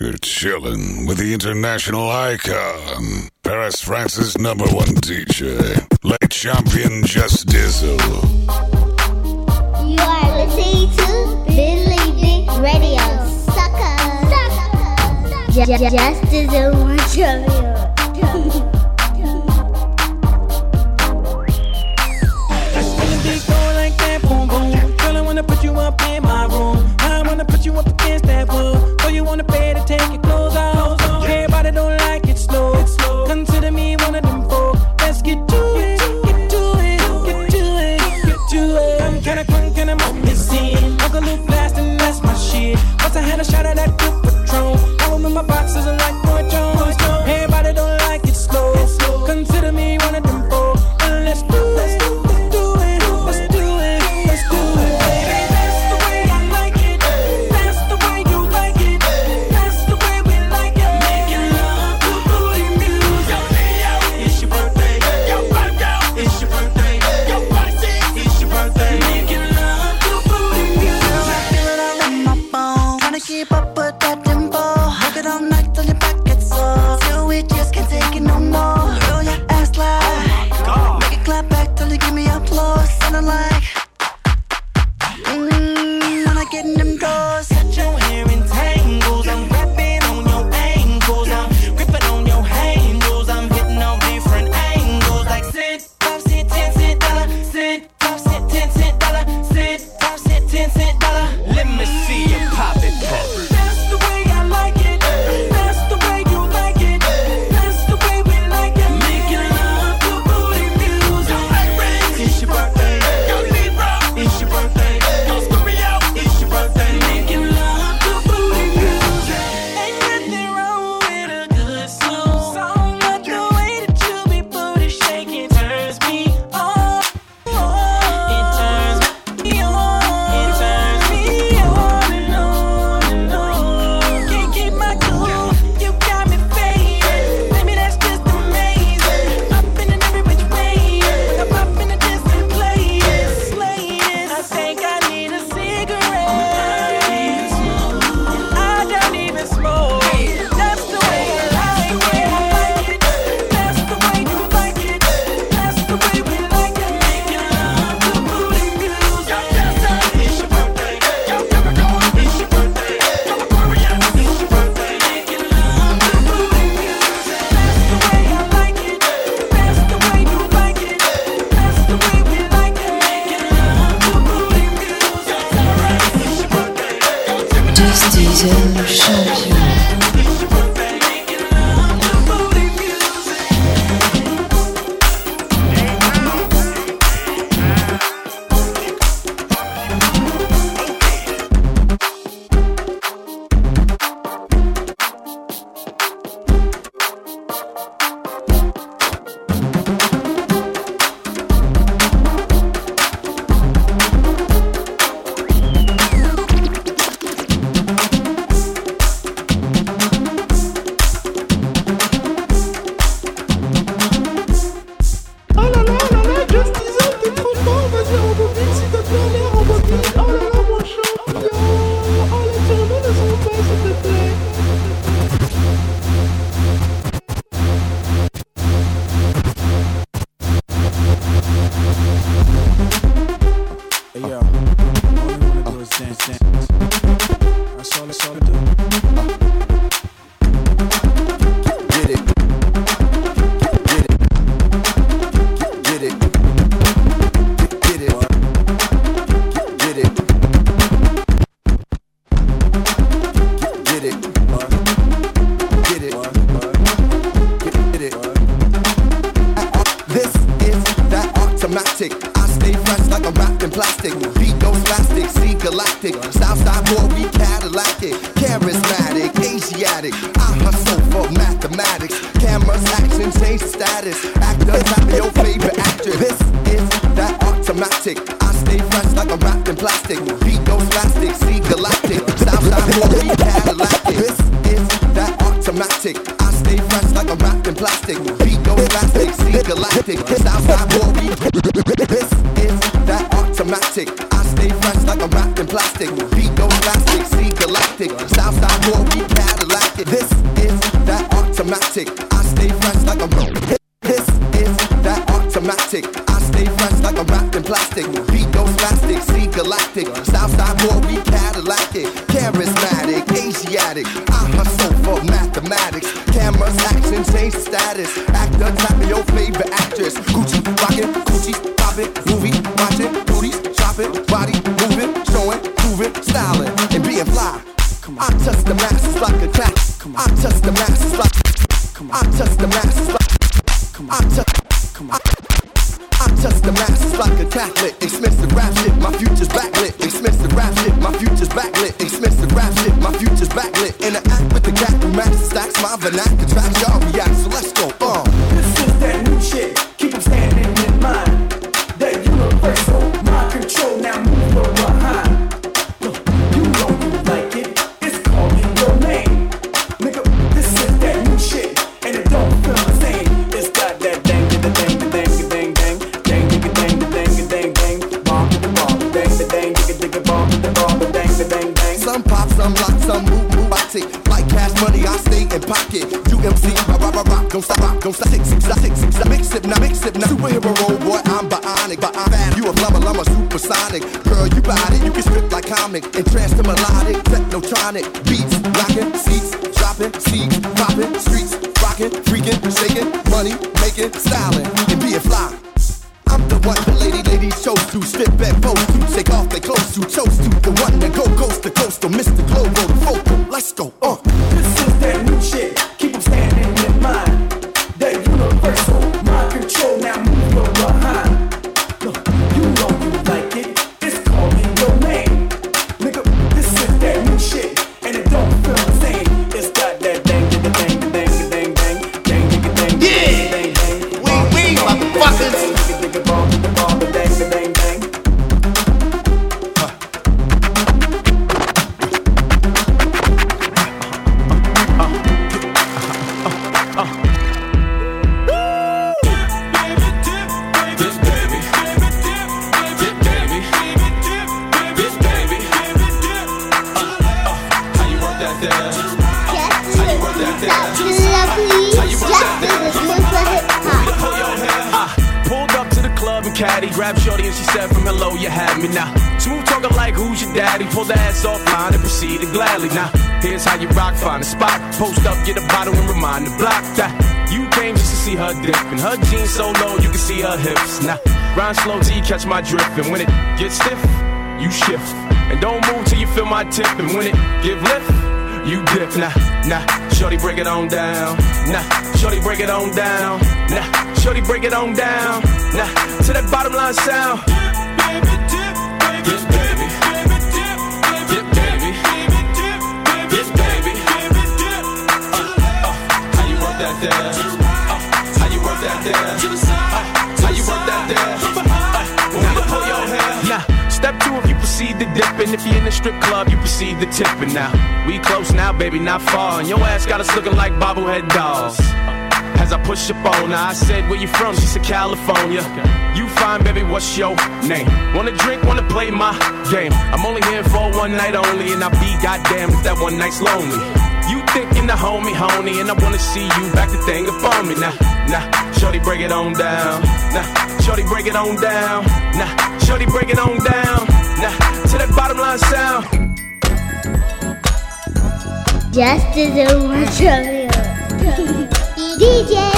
You're chilling with the international icon, Paris France's number one DJ, late champion Just Dizzle. You are listening to Billy Big Radio, sucker. sucker. Just, just I wanna Put you up in my room. I wanna put you up against that wall. So you wanna pay beat goes plastic, see galactic. Stop, stop, glory, catalactic. This is that automatic. I stay fresh like I'm wrapped in plastic. Beat goes plastic, see galactic. Stop, stop, glory. This is that automatic. I stay fresh like I'm wrapped in plastic. Beat goes plastic, see galactic. Stop, stop, glory, catalactic. This is that automatic. I stay fresh like I'm. This is that automatic. I stay fresh like I'm wrapped in plastic. Beat goes plastic, see galactic. Stop, Catch my drift, and when it gets stiff, you shift. And don't move till you feel my tip, and when it give lift, you dip. Nah, nah, shorty break it on down. Nah, shorty break it on down. Nah, shorty break it on down. Nah, to that bottom line sound. Yeah, baby. strip club, you receive the tip, and now we close now, baby, not far. And your ass got us looking like bobblehead dolls. As I push your phone, I said, Where you from? She said, California. You fine, baby, what's your name? Wanna drink, wanna play my game. I'm only here for one night only, and I'll be goddamn if that one night's lonely. You thinking the homie, honey, and I wanna see you back the thing up me. Nah, nah, shorty, break it on down. Nah, shorty, break it on down. Nah, shorty, break it on down. Now, to that bottom line sound. Just as a DJ.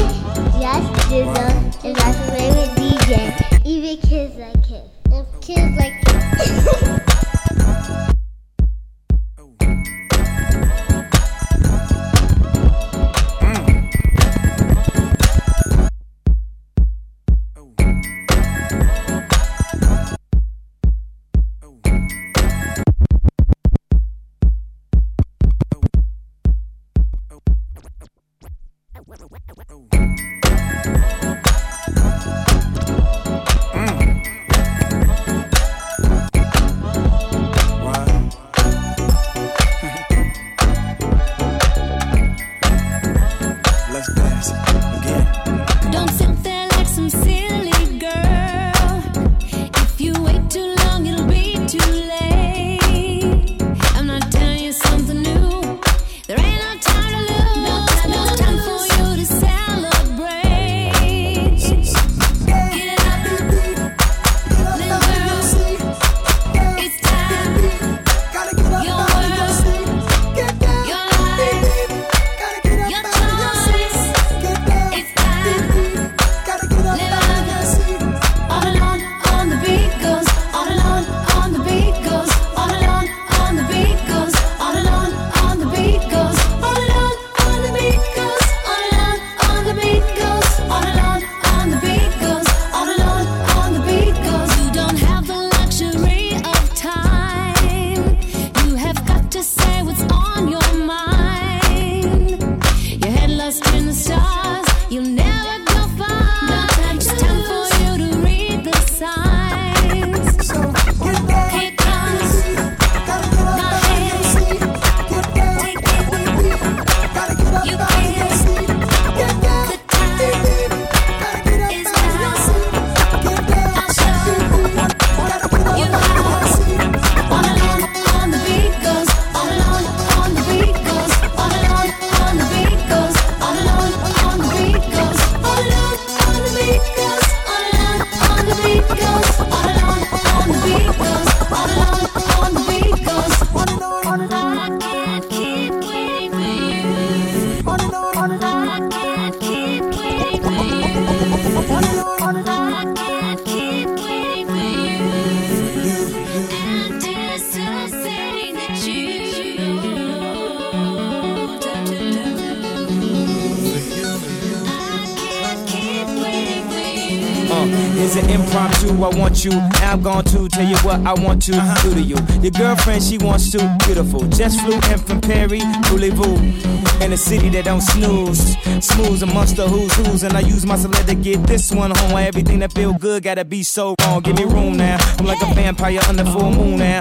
Is an impromptu. I want you, and I'm going to tell you what I want to do to you. Your girlfriend, she wants to, beautiful. Just flew in from Perry, voulez-vous? In a city that don't snooze, smooth amongst the who's who's, and I use my select to get this one home. Why everything that feel good gotta be so wrong. Give me room now. I'm like a vampire under full moon now,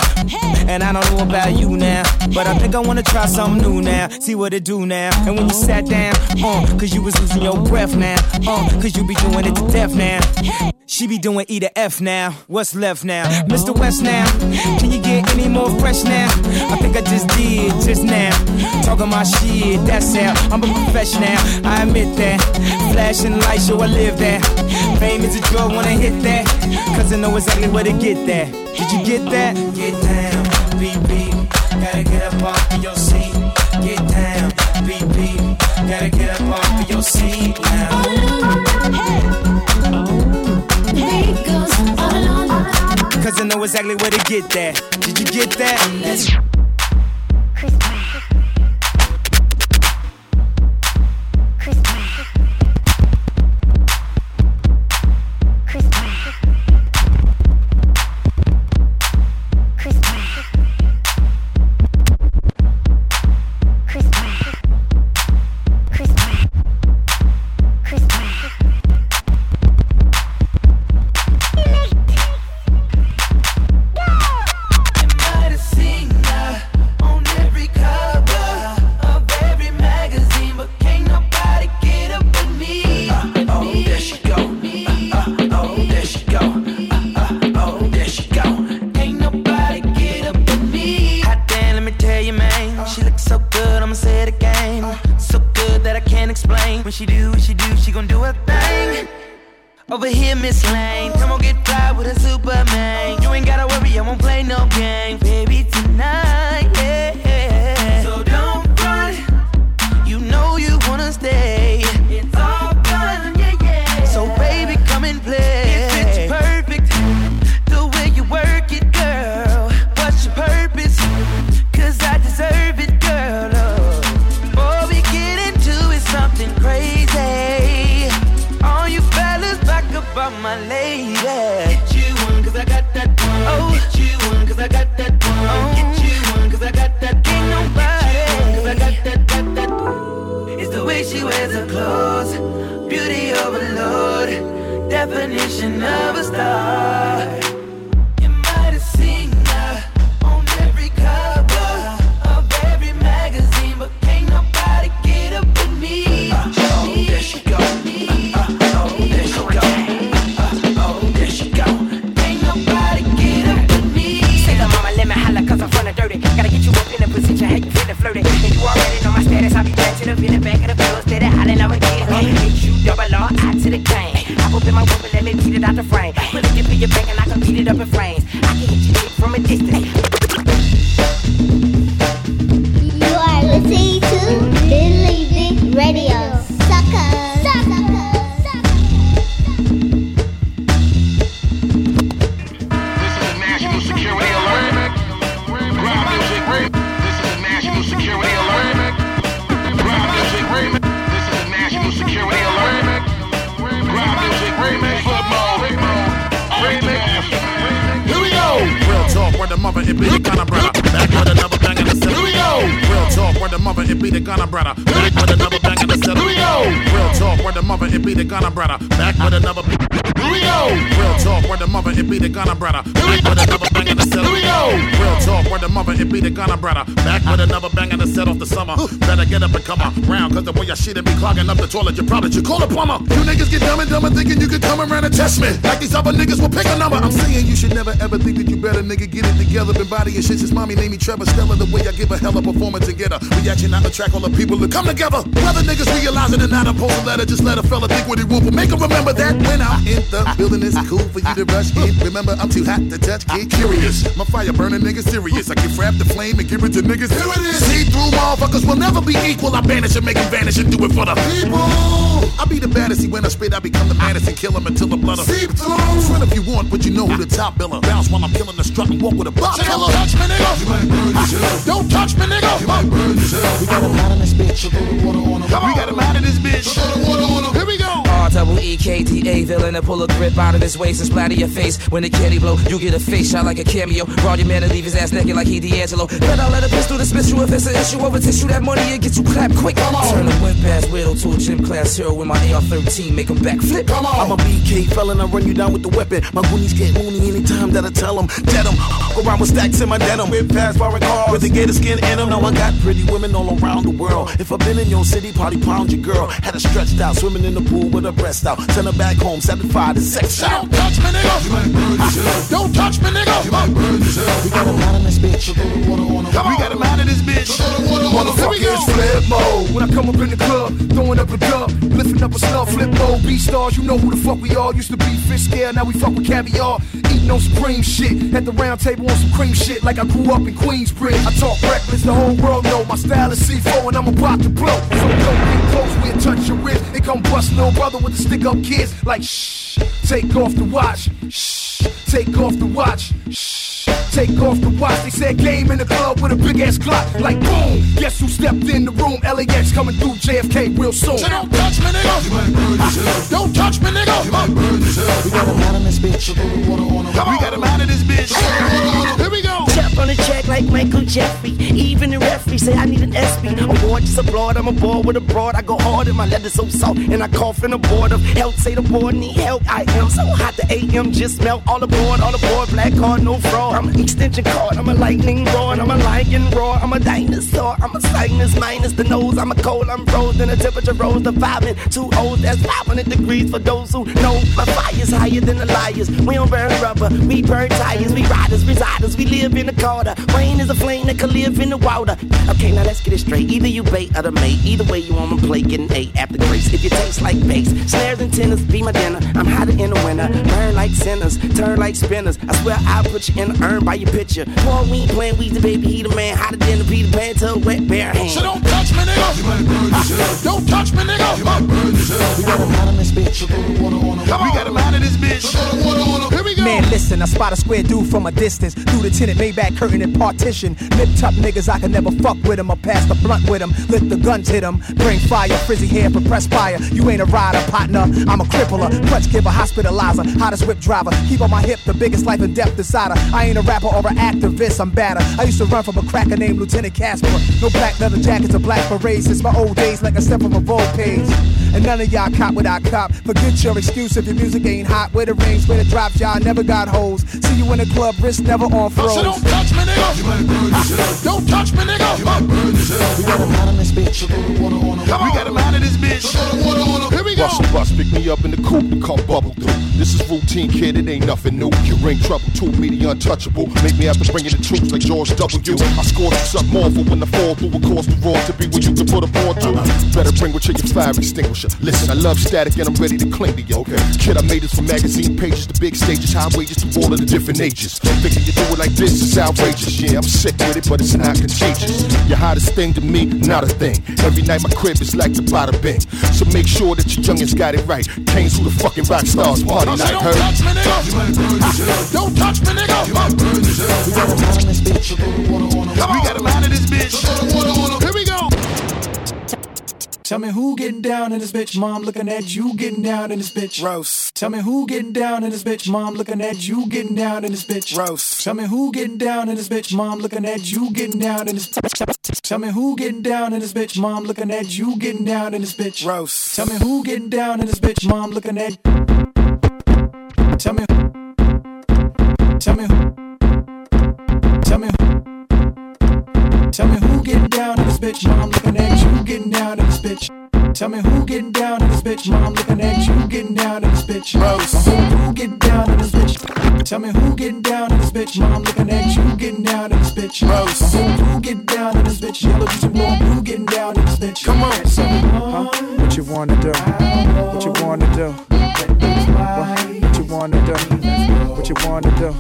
and I don't know about you now, but I think I wanna try something new now. See what it do now. And when you sat down, uh, cause you was losing your breath now, uh, cause you be doing it to death now. She be doing E to F now. What's left now? Mr. West now. Can you get any more fresh now? I think I just did just now. Talking my shit, that's how I'm a professional. I admit that. Flashing lights, show I live that. Fame is a drug, wanna hit that. Cause I know exactly where to get that. Did you get that? Get down, BB. Gotta get up off of your seat. Get down, BB. Gotta get up off of your seat now. Cause I know exactly where to get that. Did you get that? Toilet, you probably should call a plumber. You niggas get dumb and dumber thinking you can come around and test me. Like these other niggas will pick a number. I'm saying you should never ever think that you better, nigga. Get it together, been body and shit. Since mommy named me Trevor Stella, the way I give a hell of performance and get a reaction, I attract all the people that come together. Whether niggas realize it or not, I post a letter, just let a fella think what he will. But make him remember that when I'm in the building, it's cool for you to rush in. Remember, I'm too hot to touch, get curious. My fire burning niggas serious. I can wrap the flame and give it to niggas. Here it is. See through motherfuckers will never be equal. I banish and make them vanish and do it for the people. I be the baddest. See, when I spit, I become the maddest and kill 'em until the blood seep through. Friend if you want, but you know who the top biller. Bounce while I'm killing the strut and walk with a bob killer. Ah, don't touch me, nigga. You might burn yourself. Don't touch me, nigga. You might burn yourself. We got a man in this bitch. So throw the water on him. We got a man in this bitch. So throw the water on him. Here we go. R double E K T A A villain to pull a grip out of his waist and splatter your face. When the candy blow, you get a face shot like a cameo. Raw your man and leave his ass naked like he D'Angelo. I'll let a pistol dismiss you if it's an issue over tissue. That money and get you clapped quick. Come on. Turn a wimp ass widow to a gym class hero with my AR-13. Make him backflip. Come on. I'm a BK felon, I run you down with the weapon. My goonies get moony anytime that I tell them. Dead 'em. Go around with stacks in my denim. Whip past foreign cars with the gator skin in them. Now I got pretty women all around the world. If I've been in your city, party pound your girl. Had her stretched out, swimming in the pool with her breast out. Send her back home, satisfied and sex out. Don't touch me, nigga. You might burn yourself. Don't touch me, nigga. You might burn yourself. We got a lot in this bitch. We got him out of this bitch. Motherfucker, it's flip mode. When I come up in the club, throwing up a dub, lifting up a snub, flip mode. B stars, you know who the fuck we are. Used to be fish scale, now we fuck with caviar. Eating on supreme shit. At the round table on some cream shit, like I grew up in Queensbridge. I talk reckless, the whole world know my style is C4 and I'm about to blow. So don't get close, we'll touch your wrist. It come bust little brother with the stick up kids. Like shh, take off the watch. Shh, take off the watch. Shh. Take off the watch. They said game in the club with a big ass clock. Like boom. Guess who stepped in the room? LAX coming through JFK real soon. So don't touch me, nigga. You might burn yourself. Don't touch me, nigga. You might burn yourself. We got a lot in this bitch. We got him out of this bitch. Here we go. On the check like Michael Jeffrey. Even the referee say I need an SB. Award just applaud. I'm a aboard with a broad. I go hard and my leather so soft. And I cough in the board of. Say the board need help. I am so hot. The AM just melt. All aboard, all aboard. Black card, no fraud. I'm an extension cord. I'm a lightning rod. I'm a lion roar. I'm a dinosaur. I'm a sinus minus the nose. I'm a cold. I'm frozen. The temperature rose to five and two O's. That's 500 degrees for those who know. My fire's higher than the liars. We don't burn rubber. We burn tires. We riders, residers. We live in the Carter. Rain is a flame that could live in the water. Okay, now let's get it straight. Either you bait or the mate. Either way you want to play, getting eight after grace. If you taste like bass, snares and tenors, be my dinner. I'm hotter in the winter. Burn like sinners, turn like spinners. I swear I'll put you in the urn by your picture. Boy, we ain't playing weed, the baby, he the man. Hotter than the Peter Pan to a wet bare hand. So don't touch me, nigga. You might burn yourself. Don't touch me, nigga. You might burn yourself. We got a lot in this bitch. We got him out of this bitch. Here we go. Man, listen, I spot a square dude from a distance. Through the tinted Maybach curtain and partition. Lip top niggas, I can never fuck with him. I pass the blunt with him. Let the guns hit him. Bring fire, frizzy hair press fire. You ain't a rider, partner. I'm a crippler. Clutch giver, hospitalizer. Hottest whip driver. Keep on my hip, the biggest life and death decider. I ain't a rapper or an activist, I'm badder. I used to run from a cracker named Lieutenant Casper. No black leather jackets or black berets. Since my old days, like a step from a Vogue page. And none of y'all cop what I cop. Forget your excuse if your music ain't hot. Where the rings, where the drops, y'all never got holes. See you in the club, wrist never on froze. So don't touch me, nigga. You might burn yourself. Don't touch me, nigga. You might burn yourself. We got a lot in this bitch. We got him out of this bitch. Here we go. Russell bus, pick me up in the coupe to come bubble through. This is routine, kid, it ain't nothing new. You bring trouble to me, the untouchable. Make me have to bring in the troops like George W. I score you something awful when I fall through a course the raw to be where you can put a ball to. Better bring with you your fire extinguisher. Listen, I love static and I'm ready to cling to you. Okay. Kid, I made this from magazine pages to big stages, high wages to all of the different ages. Thinking you do it like this is outrageous. Yeah, I'm sick with it, but it's not contagious. Your hottest thing to me, not a thing. Every night my crib is like the bada bing. So make sure that your youngins got it right. Kane's who the fucking rock stars party night. don't Heard? touch me, nigga. You might burn yourself. Don't touch me, nigga. You might burn yourself. We got a lot in this bitch. We got him out of this bitch. Here we. Tell me who getting down in this bitch, mom looking at you getting down in this bitch. Roast. Tell me who getting down in this bitch, mom looking at you getting down in this bitch. Roast. Tell me who getting down in this bitch, mom looking at you getting down in this bitch, Tell me who getting down in this bitch, mom looking at you getting down in this bitch. Roast. Tell me who getting down in this bitch, mom looking at Tell me Tell me Tell me Tell me who getting down in this bitch, mom looking at Tell me who getting down in this bitch, mom looking at you getting down in this bitch. Rose. Who getting down in this bitch? Tell me who getting down in this bitch, mom looking at you getting down in this bitch. Rose. Who getting down in this bitch? Yellow juice and blue. Who getting down in this bitch? Come on, Huh? What you wanna do? What you wanna do? What you wanna do? What you wanna do?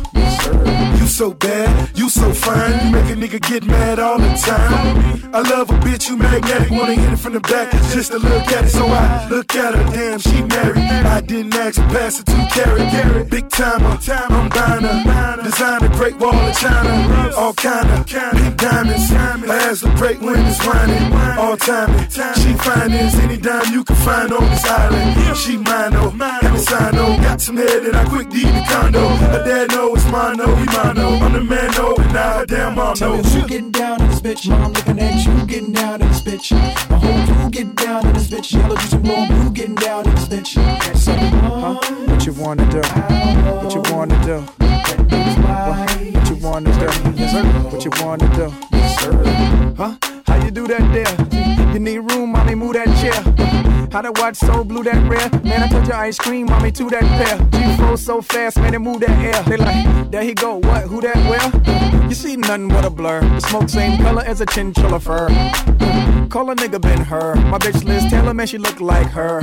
You so bad, you so fine, you make a nigga get mad all the time. I love a bitch who magnetic, wanna hit it from the back just to look at it. So I look at her, damn, she married. I didn't ask her, pass her two carrot. Big timer, I'm buying her. Designer, great wall of China, all kinda. Big diamonds, ass look great when it's whining. All timing, she finance any dime you can find on this island. She mine, oh, have a sign, oh. Got some head that I quick deed the condo. Her dad know it's mine, oh, he mine, oh. I'm the man, oh, and now her damn mom Tell me knows. who getting down in this bitch, mom looking at you getting down in this bitch. My whole crew getting down in this bitch. Yellow juice and blue blue getting down in this bitch. So, huh? What you wanna do? What you wanna do? What, what you wanna do? Yes, sir. What you wanna do? Yes, sir. Huh? How you do that there? You need room, mommy, move that chair. How to watch so blue that rare? Man, I touch your ice cream, mommy, to that pair. G4 so fast, man, it move that air. They like, there he go, what, who that, where? You see nothing but a blur. The smoke same color as a chinchilla fur. Call a nigga Ben Hur. My bitch Liz Taylor, man, she look like her.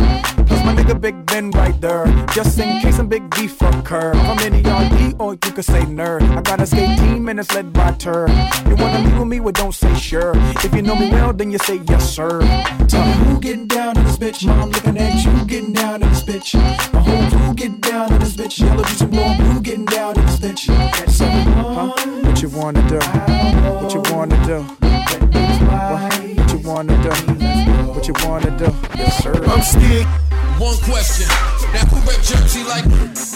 Plus my nigga Big Ben right there. Just in case I'm Big D fuck her. I'm in ERD or you could say nerd. I got a skate team and it's led by Tur. You wanna leave with me? Well, don't say sure. If you know me well, then you say yes, sir. Tell me who getting down in this bitch, mom looking at you getting down in this bitch. My whole crew getting down in this bitch. Yellow juice and blue and blue getting down in this bitch. So, huh? What you wanna do? What you wanna do? What, what you wanna do? What you wanna do? Yes, sir. I'm stick. One question. Now who rep Jersey like?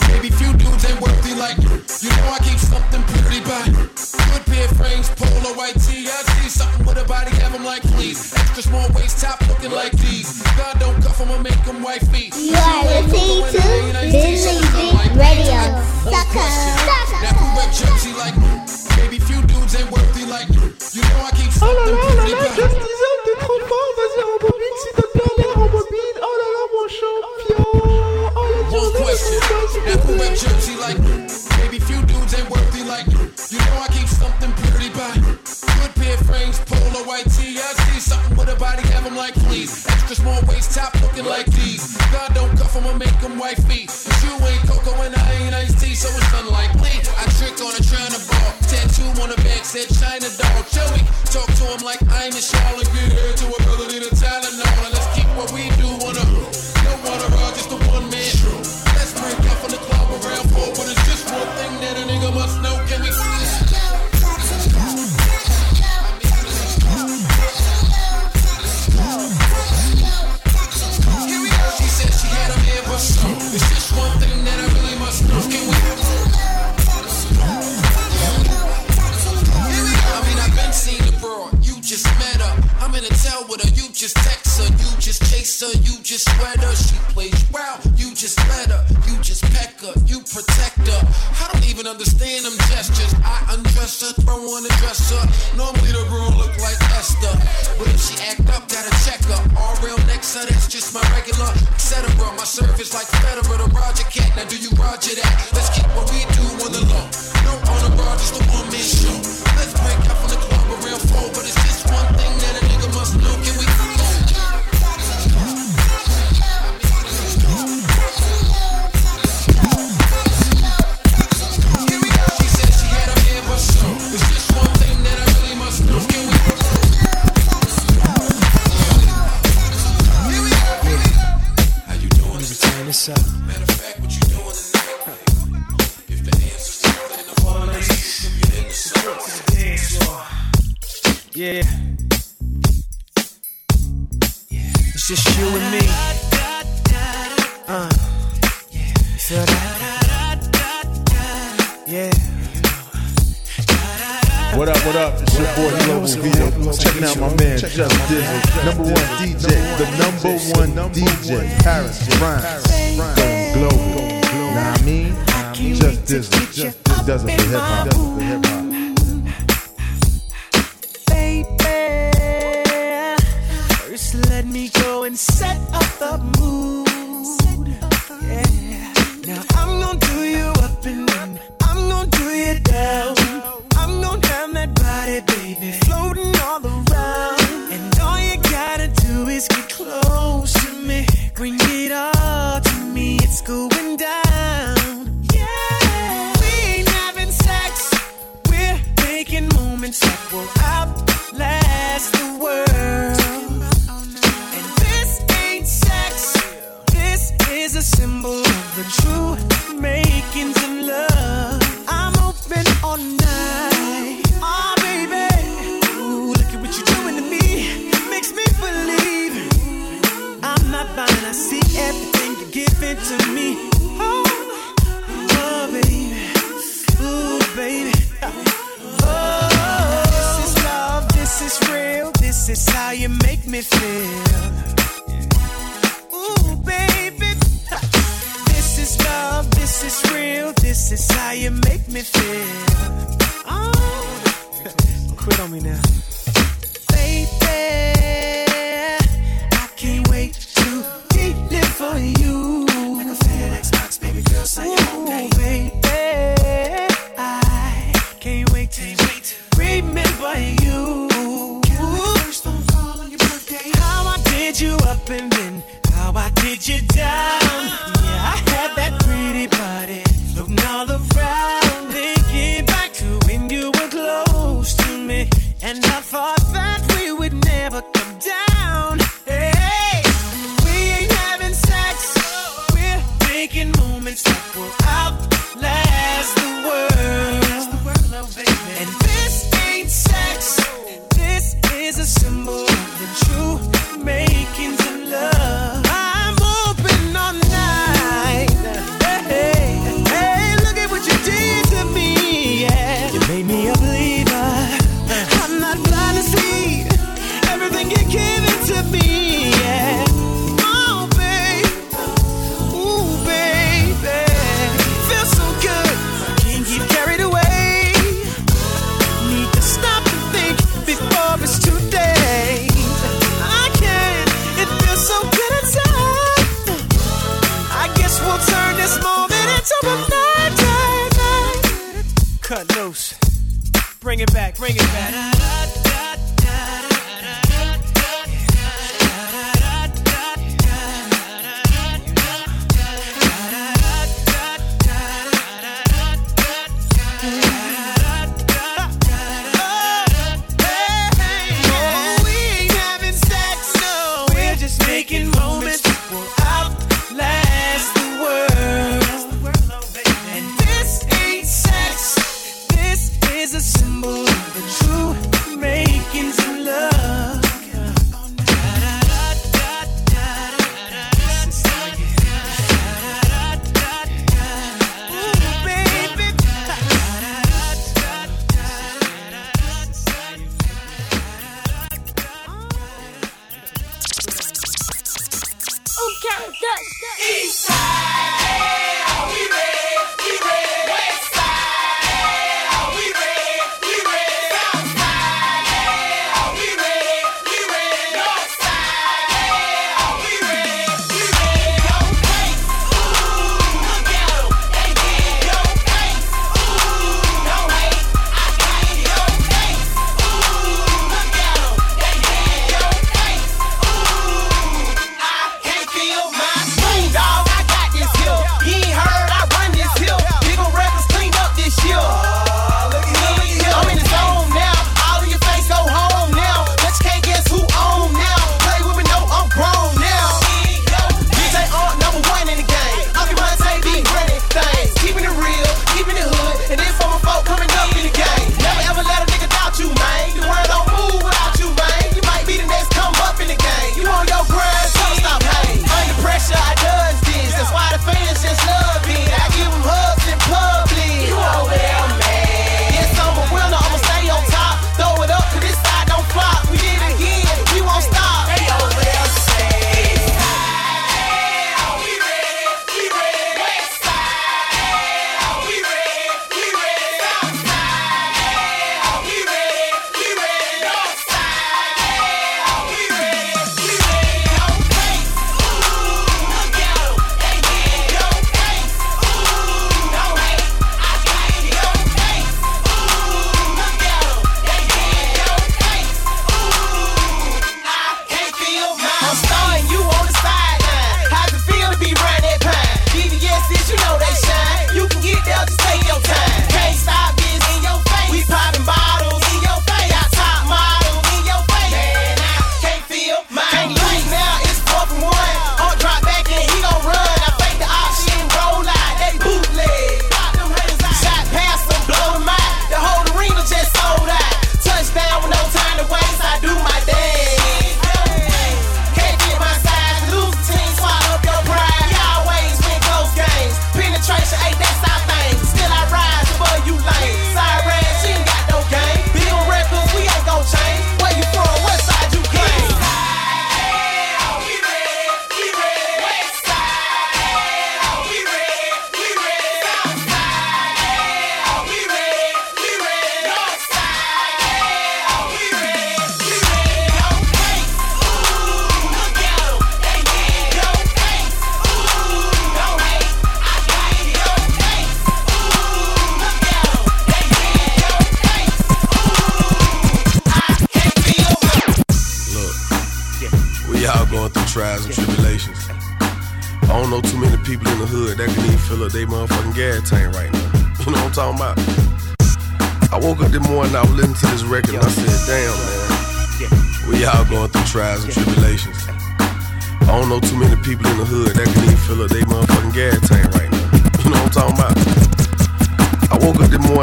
Maybe few dudes ain't worthy like. You know I keep something pretty by. Good pair of frames, polo white tee. I see something with a body, have 'em like please. Extra small waist top looking like these. God don't cuff 'em or make 'em white feet. You are listening to Believe Radio. Sucker. Now who rep Jersey like? Maybe few dudes ain't worthy one DJ. Paris Rhymes. Going global. Nah, I mean, Just Dizzle. Just does it for hip hop. Does it for hip hop. baby. First, let me go and set up the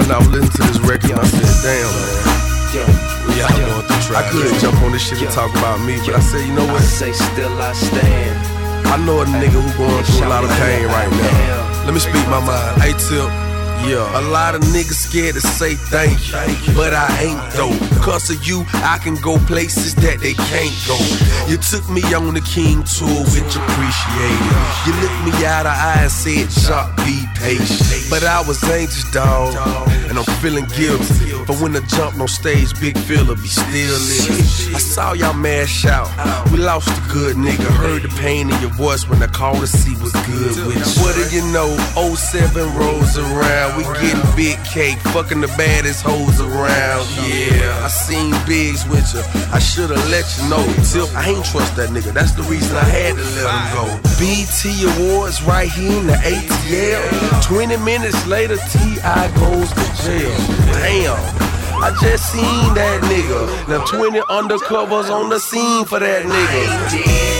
morning, I was listening to this record, and I said, damn, man. We all going through trials. I could jump on this shit and talk about me, but I said, you know what? I say still I stand. I know a nigga who going through a lot of pain right now. Let me speak my mind. Hey, Tip. Yeah, a lot of niggas scared to say thank you, but I ain't though. Cause of you, I can go places that they can't go. You took me on the King tour, which appreciated. You looked me out of eye and said, Chuck, be patient. But I was anxious, dog, and I'm feeling guilty. But when I jumped on stage, Big Fella be still living. I saw y'all mash out. We lost a good nigga. Heard the pain in your voice when I called to see what's good with you. What do you know? 07 rolls around. We getting big cake, fucking the baddest hoes around. Yeah, I seen bigs with you. I should've let you know. Tip, I ain't trust that nigga. That's the reason I had to let him go. BET Awards right here in the ATL. 20 minutes later, T.I. goes to jail. Damn. I just seen that nigga. Now 20 undercovers on the scene for that nigga.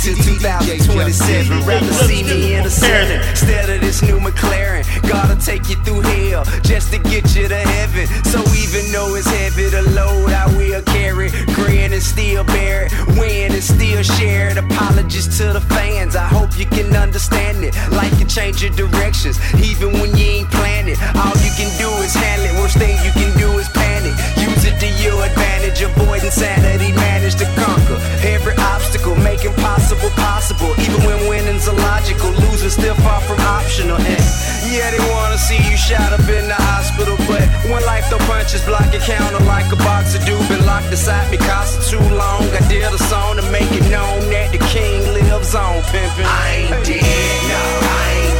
Till 2027. Rather see me in the Senate instead of this new McLaren. Gotta take you through hell just to get you to heaven. So even though it's heavy to load, I will carry. Grin and still bear it. Win and still share it. Apologies to the fans. I hope you can understand it. Like you change your directions, even when you ain't planning. All you can do is handle it. Worst thing you can do is panic. Use it to your advantage. Avoid insanity. Manage to conquer every obstacle. Make impossible possible. Even when winning's illogical, losing still far from optional. And yeah, they wanna see you shot up in the hospital, but when life throw punches, block your counter like a boxer do. Been locked inside because of too long. I did a song to make it known that the king lives on, pimpin'. I ain't dead, no, I ain't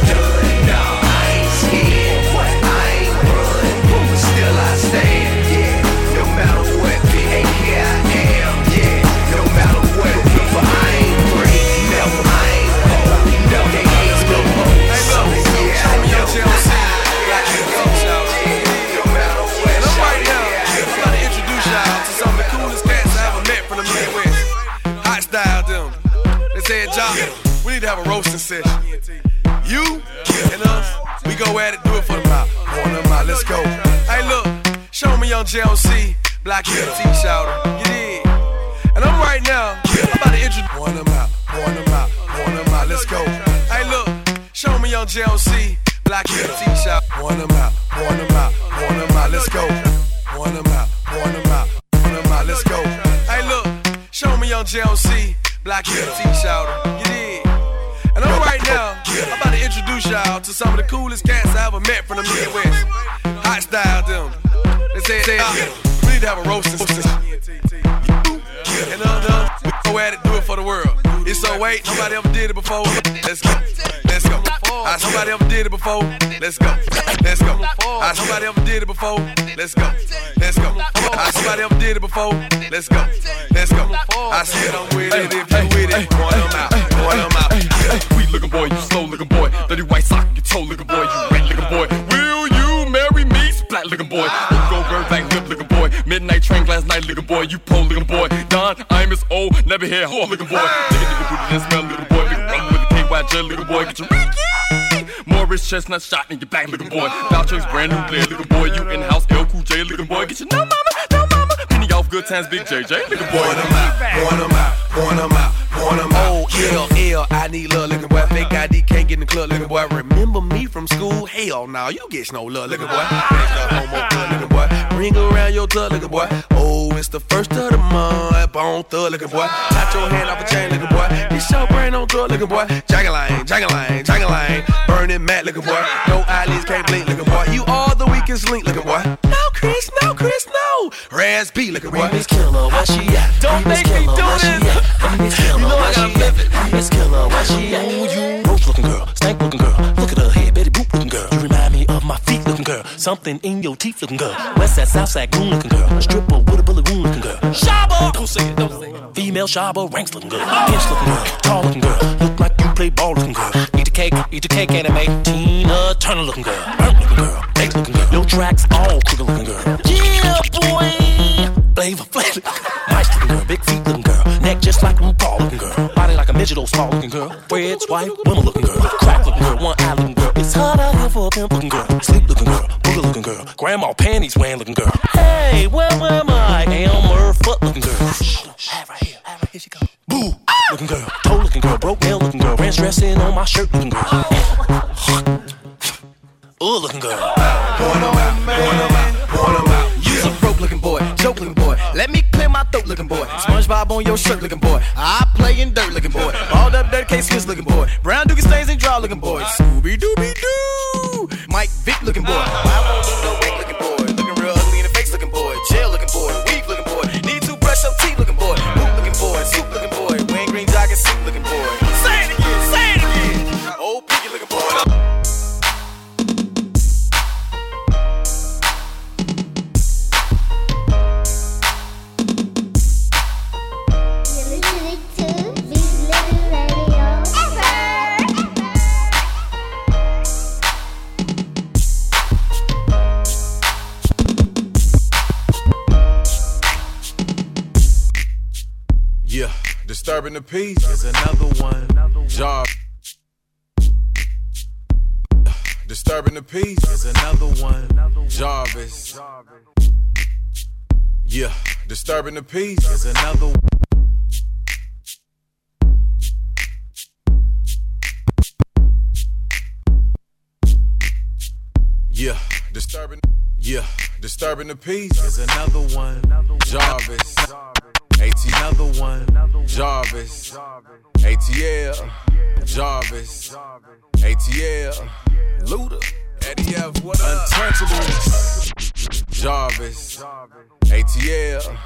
to roasting session. You and us, we go at it, do it for the mouth. One of out, let's go. Hey, look, show me young JLC, Black T shouter. You did. And I'm right now, I'm about to introduce one of out, one of out, one of out, let's go. Hey, look, show me young JLC, Black T shouter. One of out, one of out, one of out, let's go. One of out, one of out, one of out, let's go. Hey, look, show me young JLC, Black T shouter. You did. And I'm right now, I'm about to introduce y'all to some of the coolest cats I ever met from the Midwest. Hot style them. They say, say we need to have a session. And uh, uh, go at it, do it for the world. It's so wait, nobody ever did it before. Let's go, let's go. Ah, somebody ever did it before. Let's go, let's go. Ah, somebody ever did it before. Let's go, let's go. Ah, somebody ever did it before. Let's go, let's go. I said I'm with it if you with it. Point them out, point them out. Sweet looking boy, you slow looking boy. Dirty white sock, you toe looking boy. You red looking boy. Will you marry me? Splat looking boy. You go bird back lip looking boy. Midnight train last night looking boy. You pole looking boy. Don, I'm his old, never hair whore looking boy. Nigga nigga booty and smell looking boy. Big brother with the KY gel looking boy. Get your Ricky. Morris chestnut shot in your back looking boy. Vouchers brand new player looking boy. You in house LL Cool J looking boy. Get your no mama, no mama. Penny off good times, big JJ looking boy. Point them out, point them out, point them out, point them out. Oh, L, L, I need love looking boy. Fake ID can't get in the club looking boy. Remember me from school? Hell no, you get no love, looking boy. Gangsta homo thug looking boy. Ring around your tug looking boy. Oh, it's the first of the month. Bone thug looking boy. Knock your hand off drug looking boy. Jagaline, jagaline, jagaline. Burning mad looking boy. No eyelids can't blink looking boy. You are the weakest link looking boy. No, Chris, no, Chris, no. Raz B looking boy. Miss Killer, where she at? Don't make me do this. You know I gotta she flip it. at? Miss Killer, where she at? You roach looking girl, stank looking Something in your teeth looking girl. West side, south side, goon looking girl. Stripper with a bullet wound looking girl. Shabba! Don't say it, don't say it. Female Shabba, ranks looking girl. Pinch looking girl, tall looking girl. Look like you play ball looking girl. Eat the cake, eat the cake, Anna Mae. Tina Turner looking girl. Burnt looking girl, baked looking girl. Your tracks all crooked looking girl. Yeah, boy! Flavor, flavor. Nice looking girl, big feet looking girl. Neck just like a RuPaul looking girl. Body like a midget, old small looking girl. Fred's wife, woman looking girl. Crack looking girl, one eye looking girl. It's hard out here for a pimp looking girl. Sleep looking girl, booger looking girl. Grandma panties wearing looking girl. Hey, where am I? Elmer Fudd looking girl. Shh, right here, right here she go. Boo, looking girl. Toe looking girl, broke nail looking girl. Ranch dressing on my shirt looking girl. Oh. Ooh, looking girl. Point 'em out, point 'em out, point 'em out. You's a broke looking boy, joke looking boy. Let me clear my throat looking boy. SpongeBob on your shirt looking boy. I play in dirt looking boy. Balled up dirty case skills looking boy. Brown dookie stains and draw looking boy. Scooby Dooby Doo. Mike Vick looking boy. Disturbing the peace is another one. Job. Disturbing the peace is another one. Jarvis. Yeah, disturbing the peace is another one. Yeah, disturbing. Yeah, disturbing the peace is another one. Jarvis. AT another one. Jarvis. ATL. Jarvis. ATL. Luda. Eddie F. What up? Untouchables. Jarvis. ATL.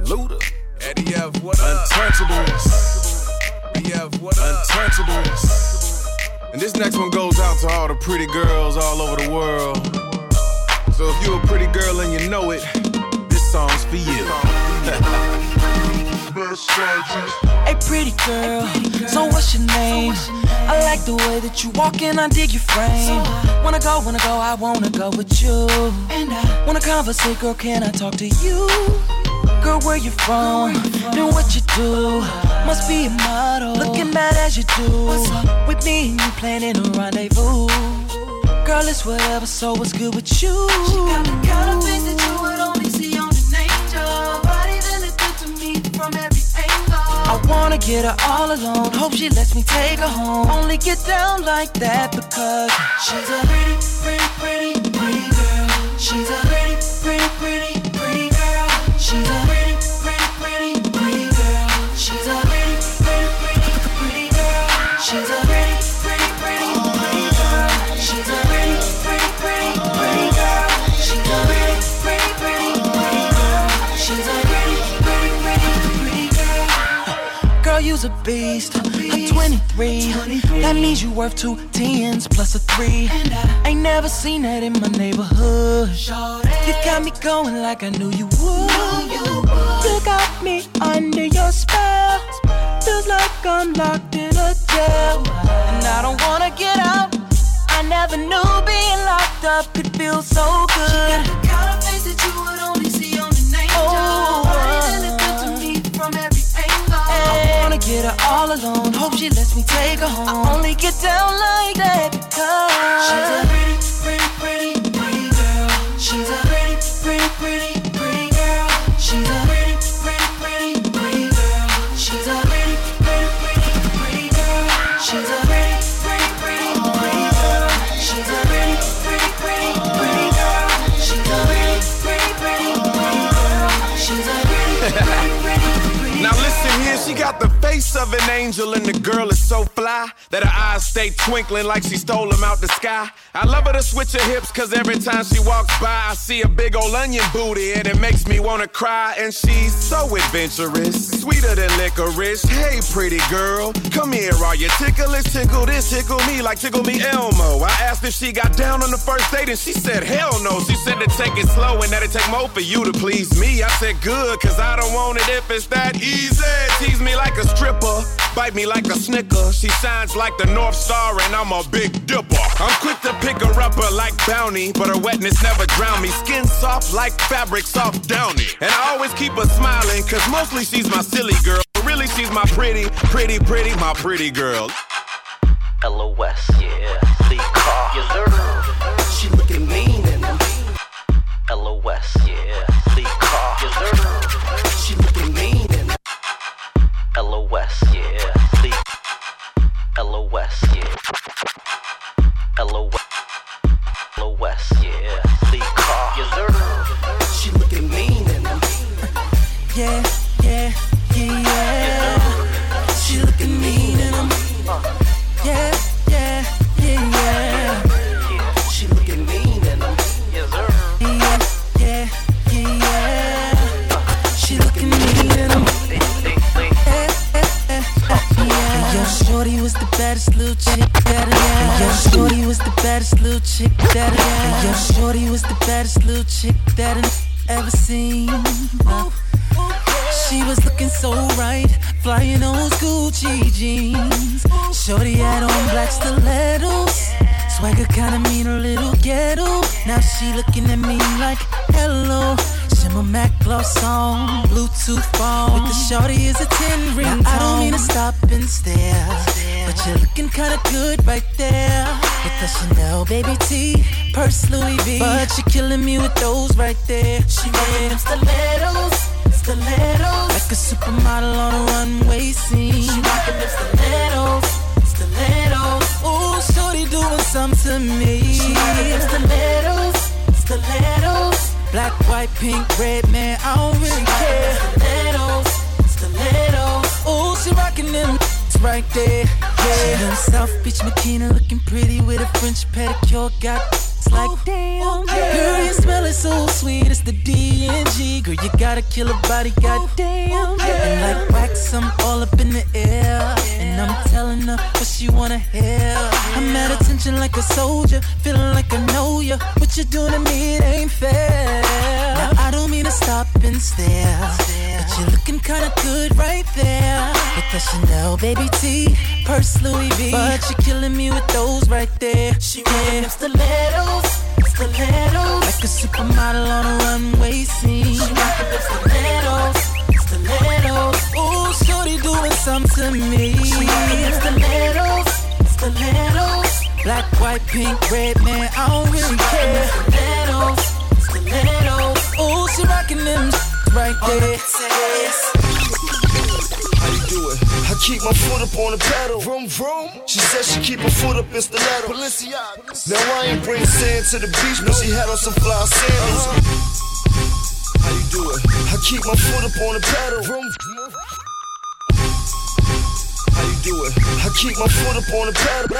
Luda. Eddie F. What up? Untouchables. BF. What up? Untouchables. And this next one goes out to all the pretty girls all over the world. So if you're a pretty girl and you know it, this song's for you. Hey, pretty girl, so what's your name? I like the way that you walk and I dig your frame. Wanna go, wanna go, I wanna go with you. And I wanna conversate, girl, can I talk to you? Girl, where you from? Then what you do? Must be a model. Looking bad as you do. With me and you planning a rendezvous. Girl, it's whatever, so what's good with you? She got the kind of face that you would wanna get her all alone. Hope she lets me take her home. Only get down like that because she's a pretty, pretty, pretty, pretty girl. She's a pretty, pretty, pretty, pretty girl. She's a a beast. I'm 23. That means you worth two tens plus a three. Ain't never seen that in my neighborhood. You got me going like I knew you would. You got me under your spell. Feels like I'm locked in a jail. And I don't wanna get out. I never knew being locked up could feel so good. Her all alone. Hope she lets me take her home. I only get down like that because she's a pretty, pretty, pretty, pretty girl. She's a of an angel, and the girl is so fly that her eyes stay twinkling like she stole them out the sky. I love her to switch her hips, cause every time she walks by, I see a big old onion booty, and it makes me wanna cry. And she's so adventurous, sweeter than licorice. Hey, pretty girl, come here, are you ticklish? Tickle this, tickle me, like tickle me Elmo. I asked if she got down on the first date, and she said, hell no. She said to take it slow and that it take more for you to please me. I said, good, cause I don't want it if it's that easy. Tease me like a stripper, bite me like a snicker. She shines like the North Star, and I'm a big dipper. I'm quick to pick her up her like bounty, but her wetness never drown me. Skin soft like fabric, soft downy. And I always keep her smiling, cause mostly she's my silly girl. But really, she's my pretty, pretty, pretty, my pretty girl. LOS, yeah. Lee Carr. Yes, sir. She looking mean and LOS, yeah. LOS, yeah. LOS. LOS, yeah. Lee Carr. Yes, sir. she looking mean and Yeah, yeah, was the baddest little chick that I Yo, shorty was the baddest little chick that I Yo, shorty was the baddest little chick that I ever seen. She was looking so right, flying those Gucci jeans. Shorty had on black stilettos, swagger kinda mean, a little ghetto. Now she looking at me like hello. Shimmer Mac gloss on, Bluetooth phone. With the shorty is a 10 ring. I don't mean to stop and stare, but you're looking kinda good right there. With the Chanel baby tee, purse Louis V. But you're killing me with those right there. She rocking them stilettos, stilettos. Like a supermodel on a runway scene. She rocking them stilettos, stilettos. Ooh, shorty doing something to me. She rocking them stilettos, stilettos. Black, white, pink, red, man, I don't really care. Stilettos, stilettos. Ooh, she rocking them It's right there. Yeah. She South Beach, Makina, looking pretty with a French pedicure. Got it's like damn. Oh, girl, you smell it so sweet. It's the D and G. Girl, you got a killer body. Oh, Goddamn. Oh, and like wax, I'm all up in the air. And I'm telling her what she wanna hear. I'm at attention like a soldier, feeling like I know ya. What you doing to me, it ain't fair. Now I don't mean to stop and stare, but you're looking kinda good right there. With the Chanel baby T, purse Louis V. But you're killing me with those right there. She yeah. stilettos, stilettos. Like a supermodel on a runway scene. She rockin' stilettos, stilettos. Ooh, shorty doing something to me. She rockin' stilettos, stilettos. Black, white, pink, red, man, I don't really care. Stilettos, stilettos. Ooh, she rockin' them right there. How you do it? I keep my foot up on the pedal. Vroom, vroom. She said she keep her foot up in stiletto. Balenciaga. Now I ain't bring sand to the beach, but she had on some fly sandals. Uh-huh. How you do it? I keep my foot up on the pedal. Vroom, vroom. How you do it? I keep my foot up on the pedal.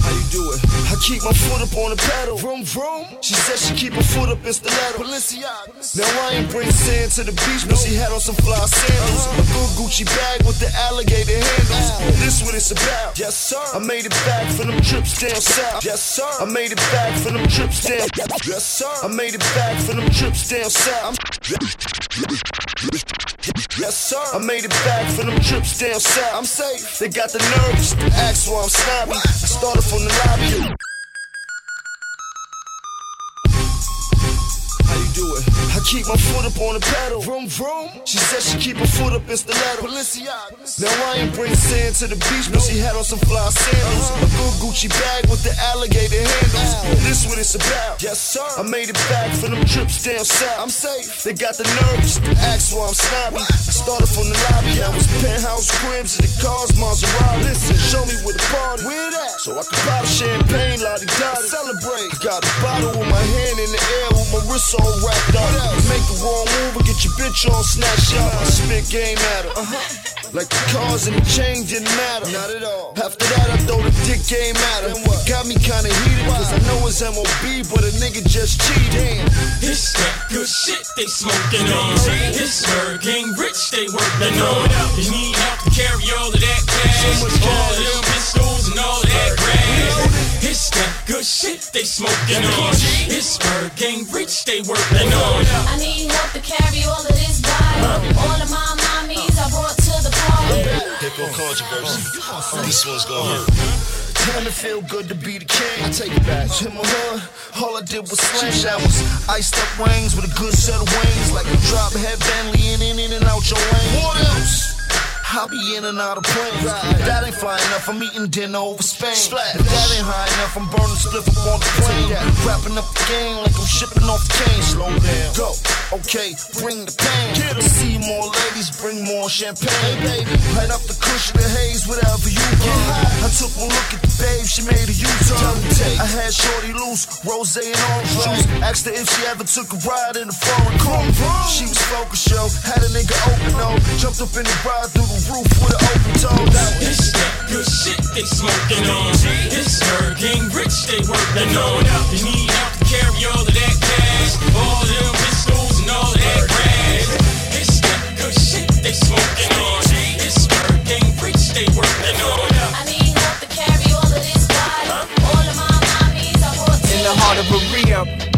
How you do it? I keep my foot up on the pedal. Vroom, vroom. She said she keep her foot up in stiletto. Now I ain't bring sand to the beach, but she had on some fly sandals. A good Gucci bag with the alligator handles. This what it's about. Yes, sir. I made it back for them trips down south. Yes, sir. I made it back for them trips down. Yes, sir. I made it back for them trips down south. Yes, sir. I made it back from them trips down south. I'm safe. They got the nerves ask why I'm snobby. I started from the lobby. Do it? I keep my foot up on the pedal. Vroom, vroom. She said she keep her foot up in stiletto. Balenciaga. Now I ain't bring sand to the beach, but she had on some fly sandals. Uh-huh. A good Gucci bag with the alligator handles. This what it's about. Yes, sir. I made it back for them trips down south. I'm safe. They got the nerves to ask why I'm snobby. I started from the lobby. I was penthouse house, cribs, and the cars, Maserati. Listen, show me where the party. Where that? So I can pop champagne, la di da Celebrate. Got a bottle with my hand in the air, with my wrist all wrapped up. Make the wrong move and get your bitch all snatched up. I spit game at her. Uh-huh. Like the cars and the chain didn't matter. Not at all. After that, I throw the dick game at her. Got me kinda heated, cause I know it's MOB, but a nigga just cheated. It's that good shit they smoking on. It's Bird Gang rich they working on. You need help to carry all of that cash. All of them pistols and all that grass. It's that good shit they smoking on. It's Bird Gang rich they working on. I need help to carry all of this vibe. All of my mommies I brought to the party. Hip hop controversy. This one's gonna hurt. Damn, it feel good to be the king. I take it back. In my hood, all I did was slam showers. Iced up wings with a good set of wings. Like a drop head Bentley in, in, in and out your lane. What else? I'll be in and out of planes. If that ain't fly enough, I'm eating dinner over Spain. That ain't high enough, I'm burning split up on the plane. Wrapping up the game like I'm shipping off the cane. Slow down. Go. Okay, bring the pain. Get See more ladies, bring more champagne. Baby, light up the cushion, the haze, whatever you want. I took one look at the babe, she made a U-turn. I had shorty loose, rose and orange juice. Asked her if she ever took a ride in a foreign car. She was focused, yo. Had a nigga open, no. Jumped up in the ride through the roof with an open toe. It's that good shit they smoking on. It's Bird Gang rich they working on. You need help to carry all of that cash. All of them pistols and all of that grass. It's that good shit they smoking on. It's Bird Gang rich they working on. I need help to carry all of this vibe. All of my mommies I In the heart of a re-up.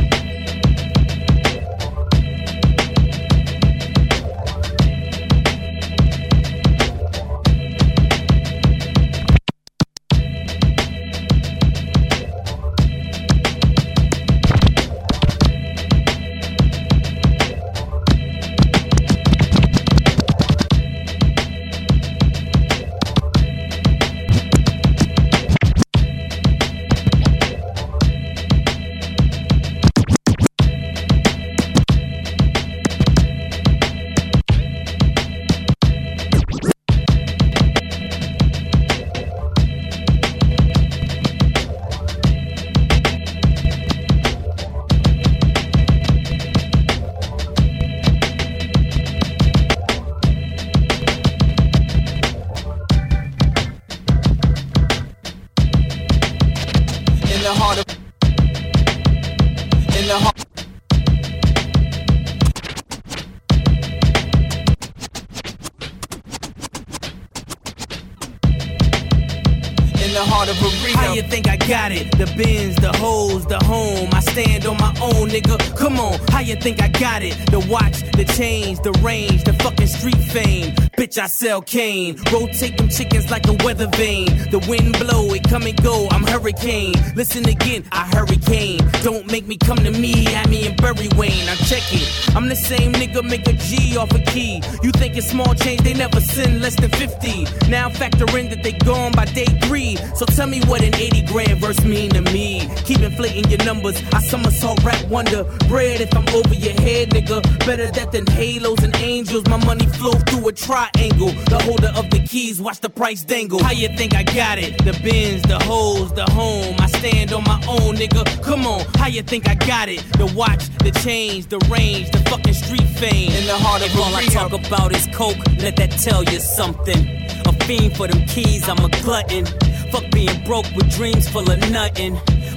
Got it? The bins, the hoes, the home. I stand on my own, nigga. Come on, how you think I got it? The watch, the chains, the range, the fucking street fame. Bitch, I sell cane. Rotate them chickens like a weather vane. The wind blow, it come and go. I'm hurricane. Listen again, I hurricane. Don't make me come to me, at me and Bury Wayne. I'm checking. I'm the same nigga, make a G off a key. You think it's small change, they never send less than 50. Now factor in that they gone by day three. So tell me what an 80 grand verse mean to me. Keep inflating your numbers. I somersault rap wonder. Bread if I'm over your head, nigga. Better that than halos and angels. My money flow through a triangle. The holder of the keys, watch the price dangle. How you think I got it? The bins, the hoes, the home. I stand on my own, nigga. Come on, how you think I got it? The watch, the change, the range, the fucking street fame. In the heart of If all I talk about is coke, let that tell you something. A fiend for them keys, I'm a glutton. Fuck being broke with dreams full of nothing.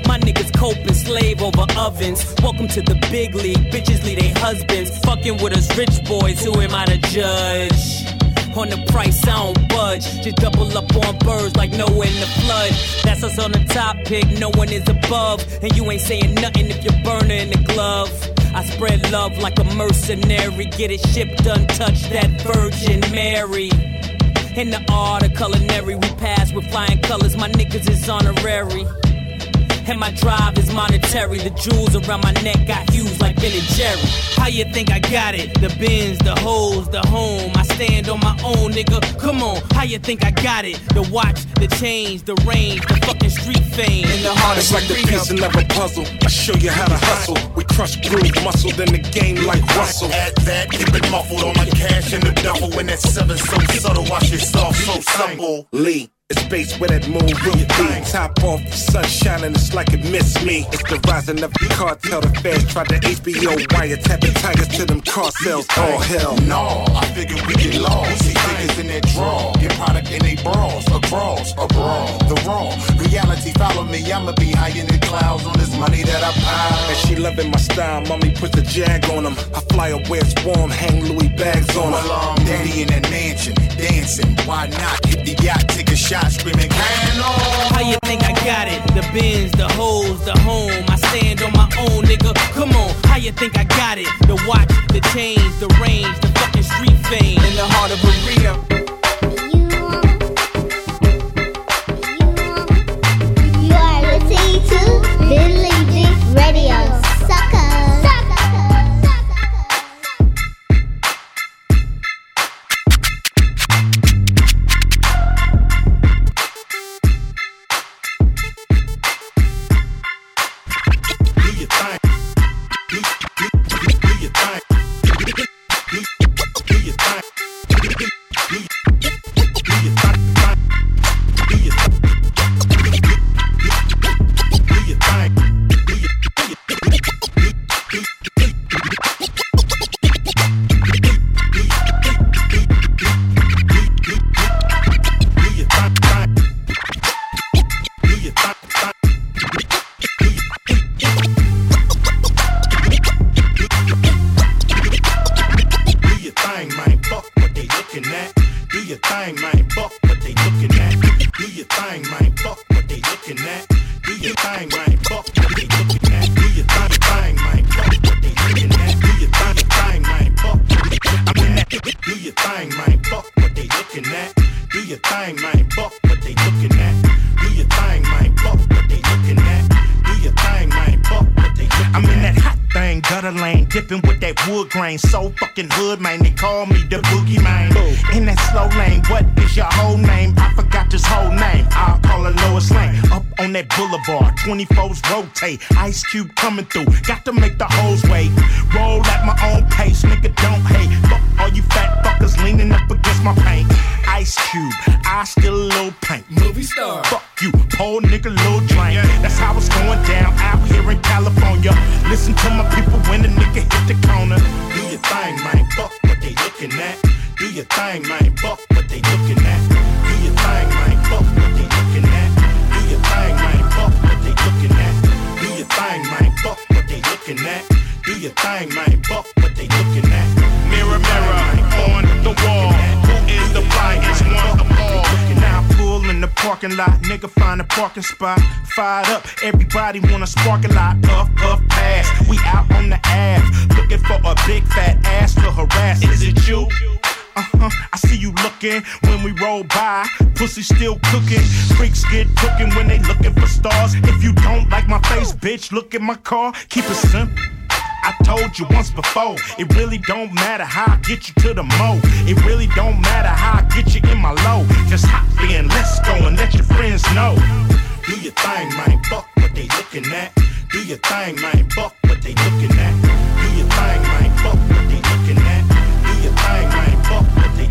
My niggas coping, slave over ovens. Welcome to the big league, bitches leave their husbands. Fucking with us rich boys, who am I to judge? On the price, I don't budge. Just double up on birds like Noah in the flood. That's us on the top pick, no one is above. And you ain't saying nothing if you're burner in the glove. I spread love like a mercenary. Get it shipped untouched, that Virgin Mary. In the art of culinary, we pass with flying colors. My niggas is honorary. And my drive is monetary. The jewels around my neck got hues like Ben and Jerry. How you think I got it? The bins, the hoes, the home. I stand on my own, nigga. Come on, how you think I got it? The watch, the change, the range, the fucking street fame. In the heart, it's like the piece of a puzzle. I show you how to hustle. We Krush Groove muscle, then the game like Russell. Add that, keep it muffled on my cash in the duffel. When that seven so subtle, watch it soft, so supple. Lee. It's space where that moon will be. Top off, the sun shining, it's like it missed me. It's the rising of the cartel. The feds tried to HBO wiretapping tigers to them car sales. Oh hell no! I figured we get lost. See figures in their draw, get product in they bras, across, abroad. The wrong. reality follow me. I'ma be high in the clouds on this money that I pile. And she loving my style, mommy put the jag on them. I fly away, it's warm, hang Louis bags on them. Daddy in that mansion, dancing. Why not hit the yacht, take a shot, screaming, can on. How you think I got it? The bins, the hoes, the home. I stand on my own, nigga. Come on, how you think I got it? The watch, the chains, the range, the fucking street fame. In the heart of Berea. You grain. So fucking hood, man. They call me the boogie man. In that slow lane, what is your whole name? Boulevard, 24s rotate. Ice Cube coming through, got to make the hoes wait. Roll at my own pace, nigga, don't hate. Fuck all you fat fuckers leaning up against my paint. Ice Cube, I still a little paint. Movie star. Fuck you, poor nigga, little drink. That's how it's going down out here in California. Listen to my people when the nigga hit the corner. Do your thing, man. Fuck what they looking at. Do your thing, man. Fuck what they looking at. Do your thing, man. Looking at. Do your thing, man. Fuck what they looking at. Mirror, mirror on the wall. Who is the flyest one of all? Now pull in the parking lot, nigga find a parking spot. Fired up, everybody wanna spark a lot. Puff, puff, pass. We out on the Ave, looking for a big fat ass to harass. Is it you? Uh-huh, I see you looking when we roll by. Pussy still cooking. Freaks get cooking when they looking for stars. If you don't like my face, bitch, look at my car. Keep it simple. I told you once before, it really don't matter how I get you to the mo. It really don't matter how I get you in my low. Just hop in, let's go and let your friends know. Do your thing, man. Fuck what they looking at. Do your thing, man. Fuck what they looking at. Do your thing, man. Fuck what they looking at.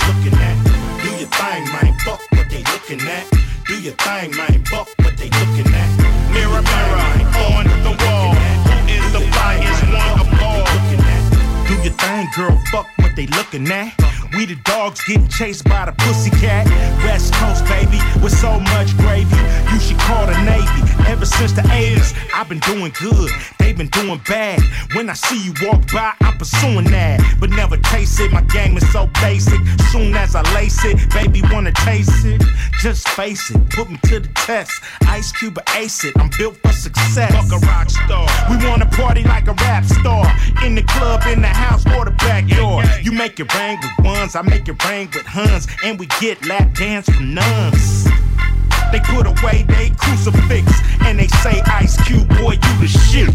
Looking at. Do your thing, man. Fuck what they looking at. Do your thing, man. Fuck what they looking at. Mirror, mirror on the wall. Who is the flyest one of all? Do your thing, girl. Fuck what they looking at. We the dogs getting chased by the pussycat. West Coast, baby, with so much gravy. You should call the Navy. Ever since the 80s, I've been doing good. They've been doing bad. When I see you walk by, I'm pursuing that. But never chase it. My game is so basic. Soon as I lace it, baby, wanna taste it. Just face it. Put me to the test. Ice Cube or ace it. I'm built for success. Fuck a rock star. We wanna party like a rap star. In the club, in the house, or the backyard. You make it rain with ones, I make it rain with huns. And we get lap dance from nuns. They put away they crucifix and they say, Ice Cube, boy, you the shit.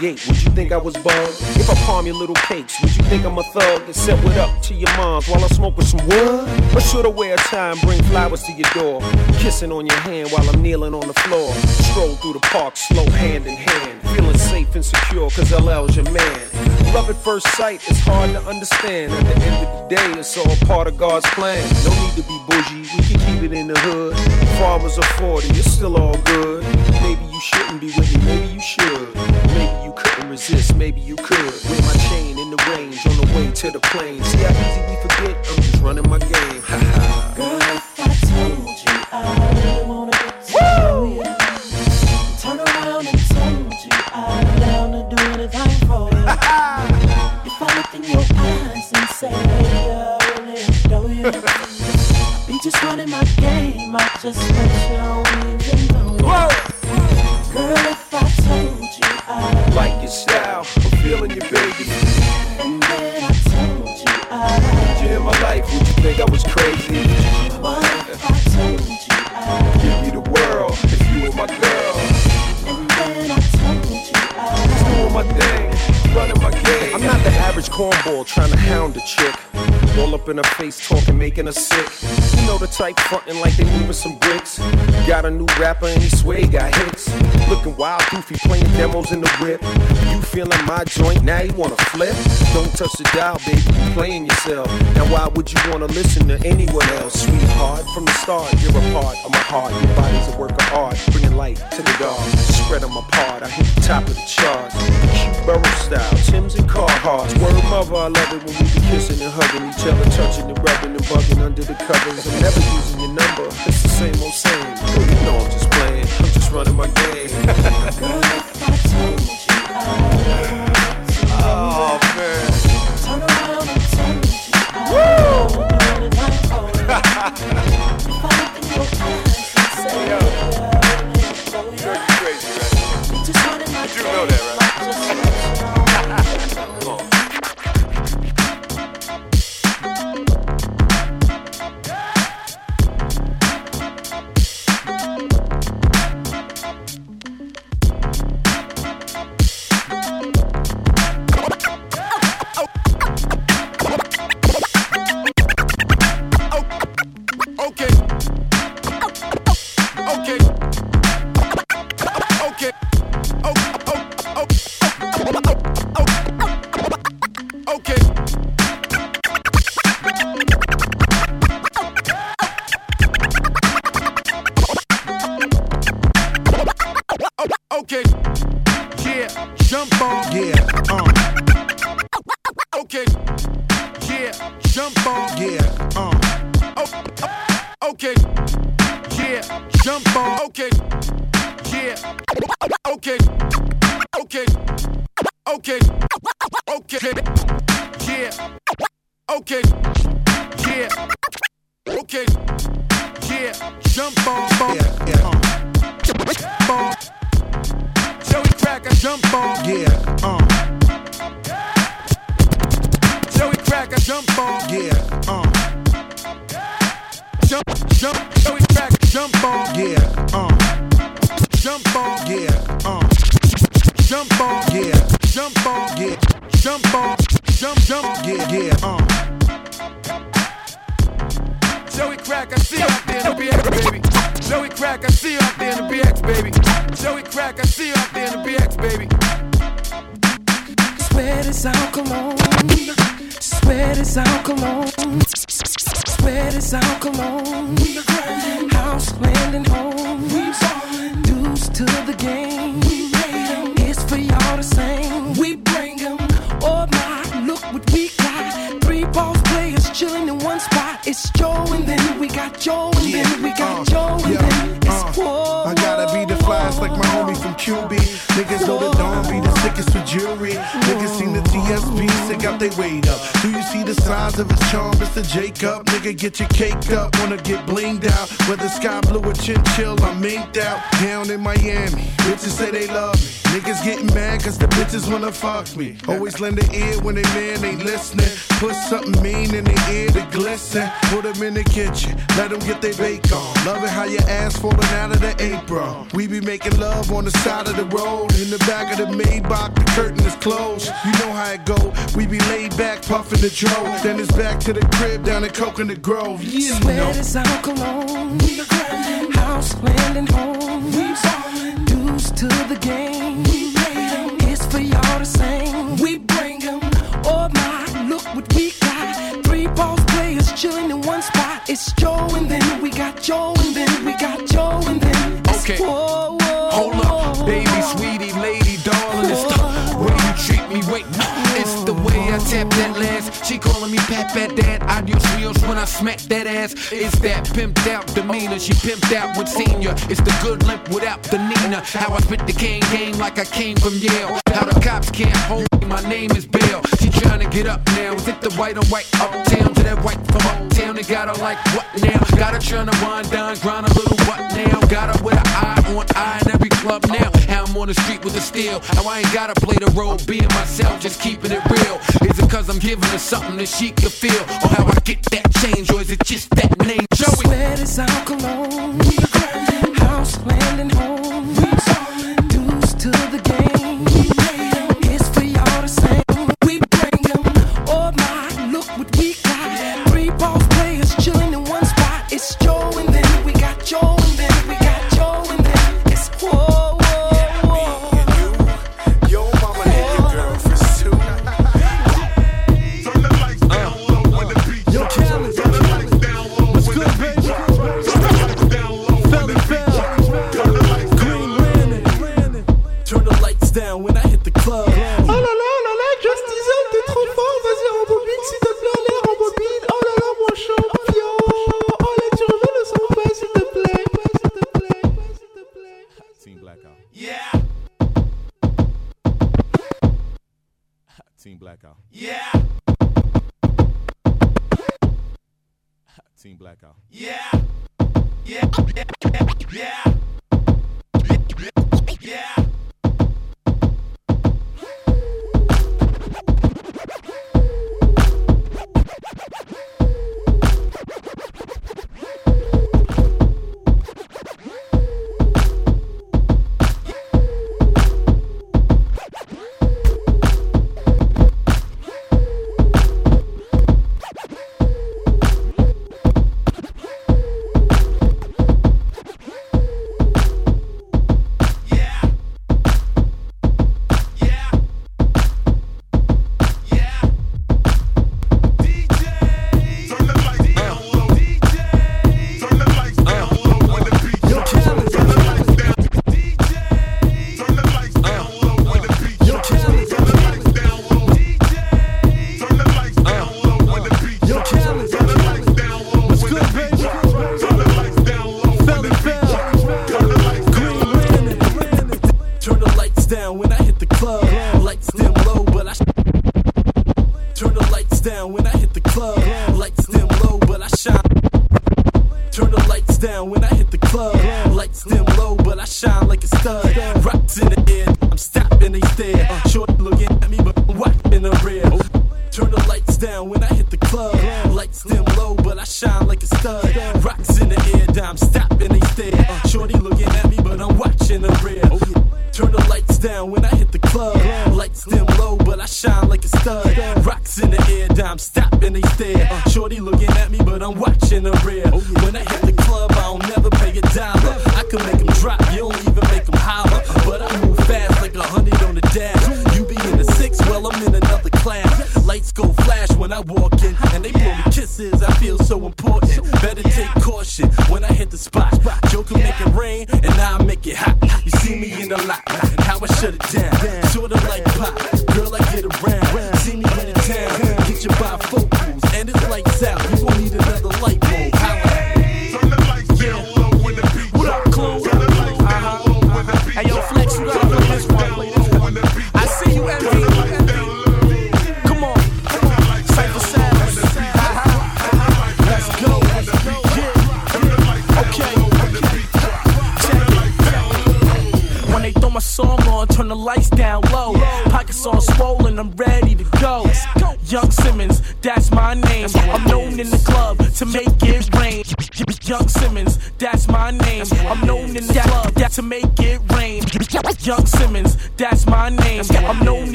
Gate, would you think I was bugged? If I palm your little cakes, would you think I'm a thug? And set what up to your mom's while I smoke with some wood? Or should I wear a tie and bring flowers to your door? Kissing on your hand while I'm kneeling on the floor. Stroll through the park, slow hand in hand. Feeling safe and secure, cause LL's your man. Love at first sight is hard to understand. At the end of the day, it's all part of God's plan. No need to be bougie, we can keep it in the hood. Farmers are 40, it's still all good. Maybe if you were my girl. and then I told you I Just doing my thing, running my game. I'm not the average cornball trying to hound a chick. All up in her face, talking, making her sick. You know the type frontin' like they moving some bricks. Got a new rapper and he he got hits. Looking wild, goofy, playing demos in the whip. You feeling my joint, now you wanna flip? Don't touch the dial, baby, you playing yourself. Now why would you wanna listen to anyone else? Sweetheart, from the start, you're a part of my heart. Your body's a work of art, bringing light to the dark. Spread them apart, I hit the top of the charts. Cute style, Tim's and Carhartts. Word mother, I love it when we be kissing and hugging each other, touching and rubbing and bugging under the covers. I'm never using your number, it's the same old same. Girl, you know I'm just playing, I'm just running my game. oh jump on. Yeah, uh. Joey Cracker, jump on. Yeah, uh. Jump, jump. Joey Cracker, jump on. Yeah, uh. Jump on. Yeah, uh. Jump on. Yeah, Jump on. yeah, Jump on. Jump, jump. yeah, yeah, uh. Joey Crack, I see you out there in the baby. Joey Crack, I see you out there in the BX, baby. Joey Crack, I see you out there in the BX, baby. Sweat is our cologne. Sweat is our cologne. Sweat is our cologne. House, land, and home. Dues to the game. It's for y'all to sing. We bring 'em. Oh chilling in one spot. It's Joe and then we got Joe and then we got uh, Joe and then it's. Uh, I flyest like my homie from QB. Niggas know the dawn be the sickest for jury. Niggas seen the TSB, sick out they weight up. Do you see the size of his charm, Mr. Jacob? Nigga, get your cake up, wanna get blinged out. Whether sky blue or chinchill, I'm minked out. Down in Miami, bitches say they love me. Niggas getting mad cause the bitches wanna fuck me. Always lend an ear when they man ain't listening. Put something mean in their ear to glisten. Put them in the kitchen, let them get their bake on. Love it how your ass falling out of the apron. We be making love on the side of the road. In the back of the Maybach, the curtain is closed. You know how it go. We be laid back, puffing the dro. Then it's back to the crib down in Coconut Grove. You Sweat know. is our cologne. We grinding. House, land, and home. We ballin'. Dues to the game. We 'em. It's for y'all to sing. We bring 'em. Oh my, look what we got. Three boss players chilling in one spot. It's Joe and then we got Joe and then we got Joe and then it's Okay. whoa, Hold up, baby, sweetie, lady, darling. It's the way you treat me. Wait, I tap that last. She calling me Pat Pat Dad. Adios rios when I smack that ass. It's that pimped out demeanor. She pimped out with senior. It's the good limp without the Nina. How I spit the cane game like I came from Yale. How the cops can't hold me. My name is Bill. She trying to get up now. Is it the white on white uptown to that white from uptown? They got her like what now? Got her trying to wind down, grind a little what now? Got her with an eye on eye in every club now. How I'm on the street with the steel. How I ain't gotta play the role, being myself, just keeping it real. Is it cause I'm giving her something that she can feel? Or how I get that change? Or is it just that name? Joey? Sweat is grinding. House, land, and home.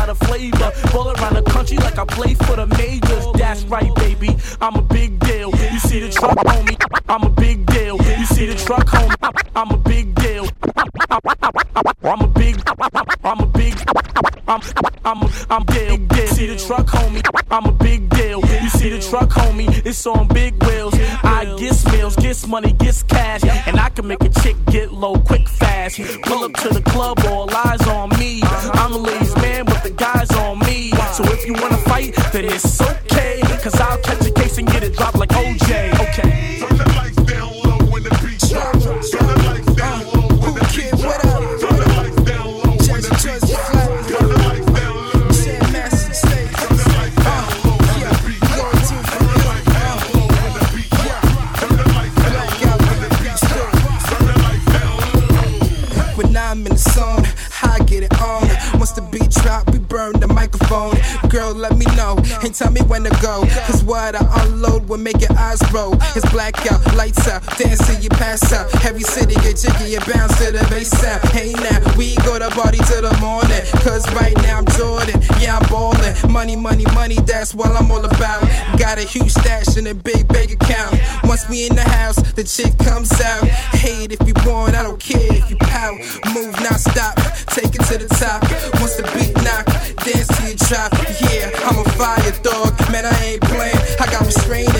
Lot of flavor. Ball around the country like I play for the majors. That's right, baby. I'm a big deal. You see the truck, homie? I'm a big deal. You see the truck, homie? I'm a big deal. I'm a big, I'm a big, I'm, I'm, I'm big deal. See the truck, homie? I'm a big deal. You see the truck, homie? It's on big wheels. I get meals, gets money, gets cash, and I can make a chick get low quick fast. Pull up to the club, all eyes on me. I'm a ladies wanna fight, then tell me when to go. Cause what I unload will make your eyes roll. It's blackout, lights out, dance till you pass out. Heavy city, get jiggy and bounce to the bass sound. Hey now, we go to party till the morning. Cause right now I'm Jordan, yeah, I'm ballin'. Money, money, money, that's what I'm all about. Got a huge stash in a big bank account. Once we in the house, the chick comes out. Hate if you want, I don't care if you pout. Move, not stop, take it to the top. Once the beat knock, dance till you drop. Yeah, I'm a fire dog, man, I ain't playing. I got restraining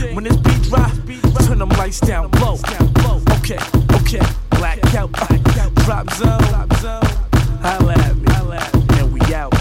When this beat drop, turn them lights down low. Okay, okay. Black out, uh, drop zone. Holla at me, holla at me.